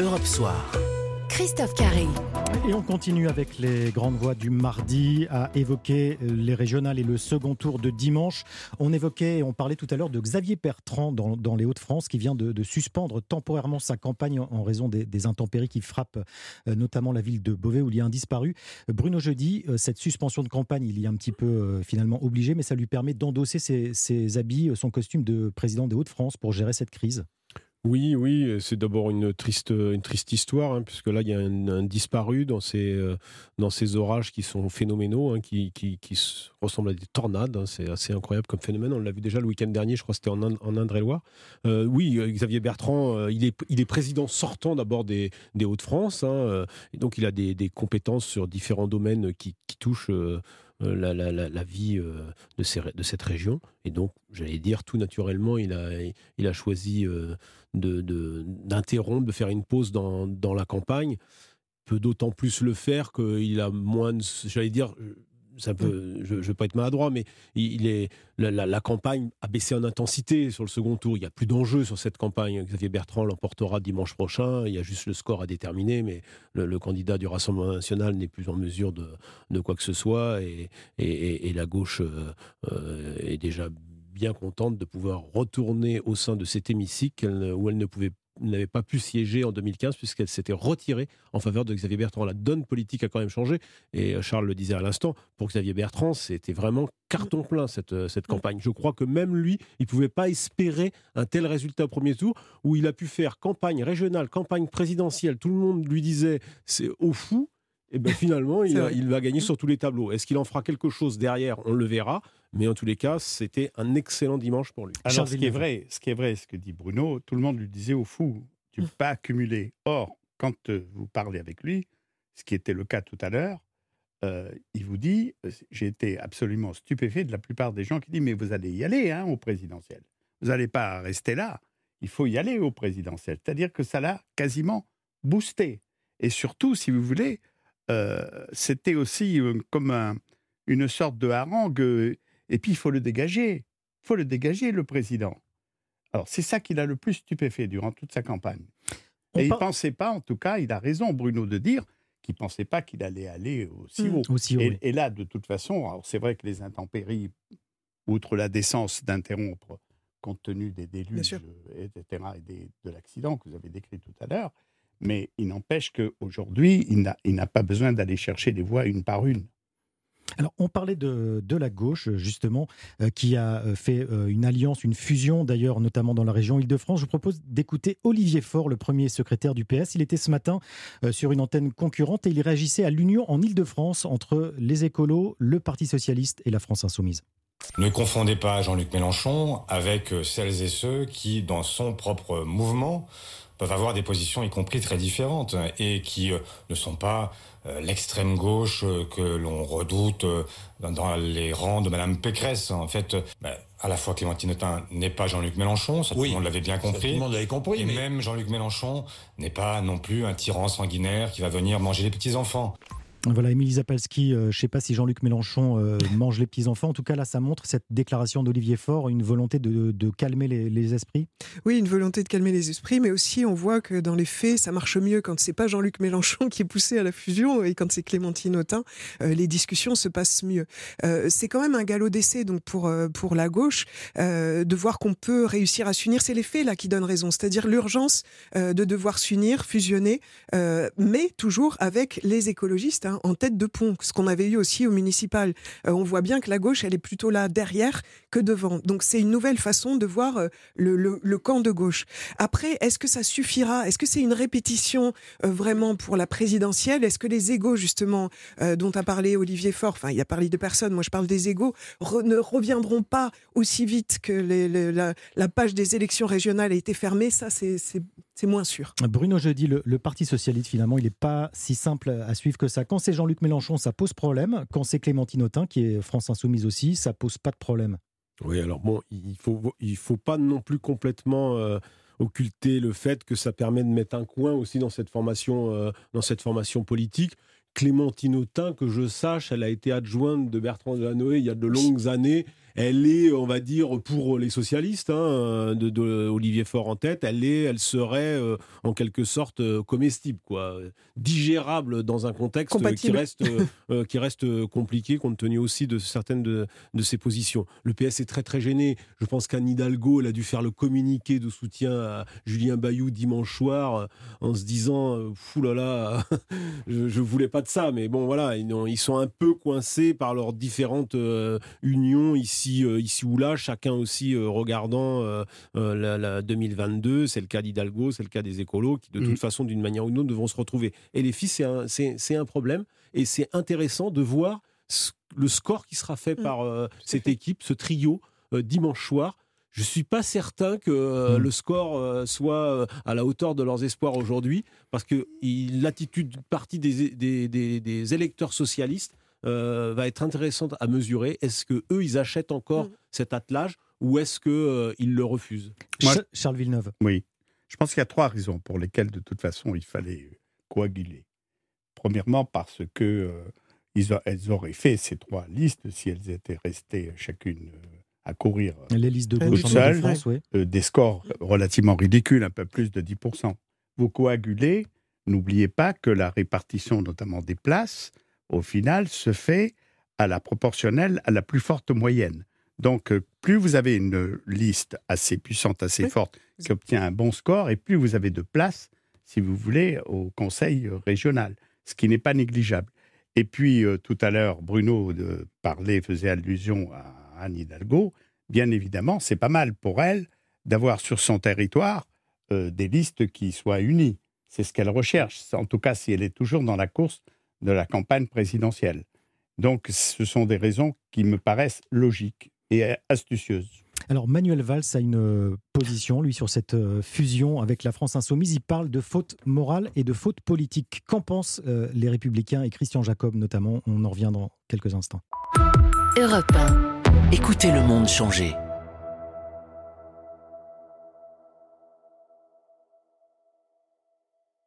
Europe Soir. Christophe Carré. Et on continue avec les grandes voix du mardi à évoquer les régionales et le second tour de dimanche. On évoquait, on parlait tout à l'heure de Xavier Bertrand dans, les Hauts-de-France qui vient de, suspendre temporairement sa campagne en raison des, intempéries qui frappent euh, notamment la ville de Beauvais où il y a un disparu. Bruno Jeudi, euh, cette suspension de campagne, il y a un petit peu euh, finalement obligé, mais ça lui permet d'endosser ses habits, son costume de président des Hauts-de-France pour gérer cette crise. Oui, oui, c'est d'abord une triste, une triste histoire, hein, puisque là, il y a un, disparu dans ces, euh, dans ces orages qui sont phénoménaux, hein, qui, qui, ressemblent à des tornades. Hein, c'est assez incroyable comme phénomène. On l'a vu déjà le week-end dernier, je crois que c'était en, Indre-et-Loire. Euh, oui, euh, Xavier Bertrand, il, est, il est président sortant d'abord des, des Hauts-de-France, donc il a des, des, compétences sur différents domaines qui, touchent euh, la, la, la, vie euh, de, de, cette région. Et donc, j'allais dire, tout naturellement, il a, il a choisi euh, d'interrompre, de, de, faire une pause dans, dans la campagne. Peut d'autant plus le faire qu'il a moins, j'allais dire, ça peut, je ne veux pas être maladroit, mais il est, la, campagne a baissé en intensité sur le second tour. Il n'y a plus d'enjeu sur cette campagne. Xavier Bertrand l'emportera dimanche prochain. Il y a juste le score à déterminer, mais le, candidat du Rassemblement national n'est plus en mesure de, de, quoi que ce soit. Et, et, la gauche euh, euh, est déjà bien contente de pouvoir retourner au sein de cet hémicycle où elle ne pouvait n'avait pas pu siéger en 2015 puisqu'elle s'était retirée en faveur de Xavier Bertrand. La donne politique a quand même changé. Et euh, Charles le disait à l'instant, pour Xavier Bertrand, c'était vraiment carton plein cette, euh, cette campagne. Je crois que même lui, il ne pouvait pas espérer un tel résultat au premier tour où il a pu faire campagne régionale, campagne présidentielle. Tout le monde lui disait c'est au fou. Et bien finalement, il, il, va gagner sur tous les tableaux. Est-ce qu'il en fera quelque chose derrière? On le verra. Mais en tous les cas, c'était un excellent dimanche pour lui. Alors, ce qui est vrai, ce qui est vrai, ce que dit Bruno, tout le monde lui disait au fou, tu ne peux pas accumuler. Or, quand euh, vous parlez avec lui, ce qui était le cas tout à l'heure, euh, il vous dit, euh, j'ai été absolument stupéfait de la plupart des gens qui disent, mais vous allez y aller hein, au présidentiel. Vous n'allez pas rester là. Il faut y aller au présidentiel. C'est-à-dire que ça l'a quasiment boosté. Et surtout, si vous voulez, c'était aussi comme une sorte de harangue et puis, il faut le dégager. Il faut le dégager, le président. Alors, c'est ça qu'il a le plus stupéfait durant toute sa campagne. et il ne pensait pas, en tout cas, il a raison, Bruno, de dire qu'il ne pensait pas qu'il allait aller aussi mmh, haut. et, là, de toute façon, c'est vrai que les intempéries, outre la décence d'interrompre, compte tenu des déluges, etc., et de l'accident que vous avez décrit tout à l'heure, mais il n'empêche qu'aujourd'hui, il n'a pas besoin d'aller chercher des voix une par une. Alors, on parlait de, de la gauche, justement, euh, qui a euh, fait euh, une alliance, une fusion, d'ailleurs, notamment dans la région Île-de-France. Je vous propose d'écouter Olivier Faure, le premier secrétaire du PS. Il était ce matin sur une antenne concurrente et il réagissait à l'union en Île-de-France entre les écolos, le Parti socialiste et la France insoumise. Ne confondez pas Jean-Luc Mélenchon avec celles et ceux qui, dans son propre mouvement, peuvent avoir des positions y compris très différentes et qui ne sont pas euh, l'extrême gauche euh, que l'on redoute euh, dans les rangs de Madame Pécresse. En fait, bah, à la fois Clémentine Autain n'est pas Jean-Luc Mélenchon, ça tout le monde l'avait bien compris. tout le monde l'avait compris. Et même Jean-Luc Mélenchon n'est pas non plus un tyran sanguinaire qui va venir manger les petits enfants. Voilà, Émilie Zapalski, euh, je ne sais pas si Jean-Luc Mélenchon euh, mange les petits-enfants. En tout cas, là, ça montre cette déclaration d'Olivier Faure, une volonté de, calmer les, esprits. Oui, une volonté de calmer les esprits, mais aussi on voit que dans les faits, ça marche mieux quand c'est pas Jean-Luc Mélenchon qui est poussé à la fusion et quand c'est Clémentine Autain, euh, les discussions se passent mieux. c'est quand même un galop d'essai donc pour, pour la gauche de voir qu'on peut réussir à s'unir. C'est les faits là qui donnent raison, c'est-à-dire l'urgence de devoir s'unir, fusionner, mais toujours avec les écologistes Hein, en tête de pont, ce qu'on avait eu aussi au municipal. Euh, on voit bien que la gauche, elle est plutôt là derrière que devant. Donc c'est une nouvelle façon de voir euh, le, camp de gauche. Après, est-ce que ça suffira? Est-ce que c'est une répétition euh, vraiment pour la présidentielle? Est-ce que les égaux, justement, dont a parlé Olivier Faure, enfin, il a parlé de personnes, moi je parle des égaux, ne reviendront pas aussi vite que la, page des élections régionales a été fermée? Ça, c'est moins sûr. Bruno Jeudi, le, le Parti Socialiste, finalement, il n'est pas si simple à suivre que ça. Quand c'est Jean-Luc Mélenchon, ça pose problème. Quand c'est Clémentine Autain, qui est France Insoumise aussi, ça pose pas de problème. Oui, alors bon, il faut, il faut pas non plus complètement euh, occulter le fait que ça permet de mettre un coin aussi dans cette formation, euh, dans cette formation politique. Clémentine Autain, que je sache, elle a été adjointe de Bertrand Delanoë il y a de longues années. Elle est, on va dire, pour les socialistes, hein, de, Olivier Faure en tête, elle, est, elle serait euh, en quelque sorte euh, comestible, quoi, digérable dans un contexte qui reste, euh, qui reste compliqué compte tenu aussi de certaines de, de, ses positions. Le PS est très très gêné. Je pense qu'Anne Hidalgo, elle a dû faire le communiqué de soutien à Julien Bayou dimanche soir en se disant, fou là là, je, ne voulais pas de ça, mais bon voilà, ils, ils sont un peu coincés par leurs différentes unions ici euh, ici, ou là, chacun aussi euh, regardant euh, la, 2022. C'est le cas d'Hidalgo, c'est le cas des écolos, qui de toute mm. façon, d'une manière ou d'une autre, devront se retrouver. Et les filles, c'est un, problème. Et c'est intéressant de voir le score qui sera fait mm. par cette équipe, ce trio, dimanche soir. Je ne suis pas certain que mm. le score soit à la hauteur de leurs espoirs aujourd'hui, parce que l'attitude partie des, des, électeurs socialistes euh, va être intéressante à mesurer. Est-ce que eux, ils achètent encore mm. cet attelage ou est-ce qu'ils euh, ils le refusent? Charles Villeneuve. Oui. Je pense qu'il y a trois raisons pour lesquelles, de toute façon, il fallait euh, coaguler. Premièrement, parce que ils elles auraient fait ces trois listes si elles étaient restées chacune à courir. Les listes de gauche de France, des scores relativement ridicules, un peu plus de 10%. Vous coagulez, n'oubliez pas que la répartition, notamment des places, au final, se fait à la proportionnelle à la plus forte moyenne. Donc, euh, plus vous avez une liste assez puissante, assez forte, qui obtient un bon score, et plus vous avez de place, si vous voulez, au conseil euh, régional, ce qui n'est pas négligeable. Et puis, euh, tout à l'heure, Bruno de parlait, faisait allusion à Anne Hidalgo. Bien évidemment, c'est pas mal pour elle d'avoir sur son territoire des listes qui soient unies. C'est ce qu'elle recherche, en tout cas si elle est toujours dans la course de la campagne présidentielle. Donc ce sont des raisons qui me paraissent logiques et astucieuses. Alors Manuel Valls a une euh, position, lui, sur cette euh, fusion avec la France insoumise. Il parle de faute morale et de faute politique. Qu'en pensent euh, les Républicains et Christian Jacob notamment? On en revient dans quelques instants. Europe 1. Écoutez le monde changer.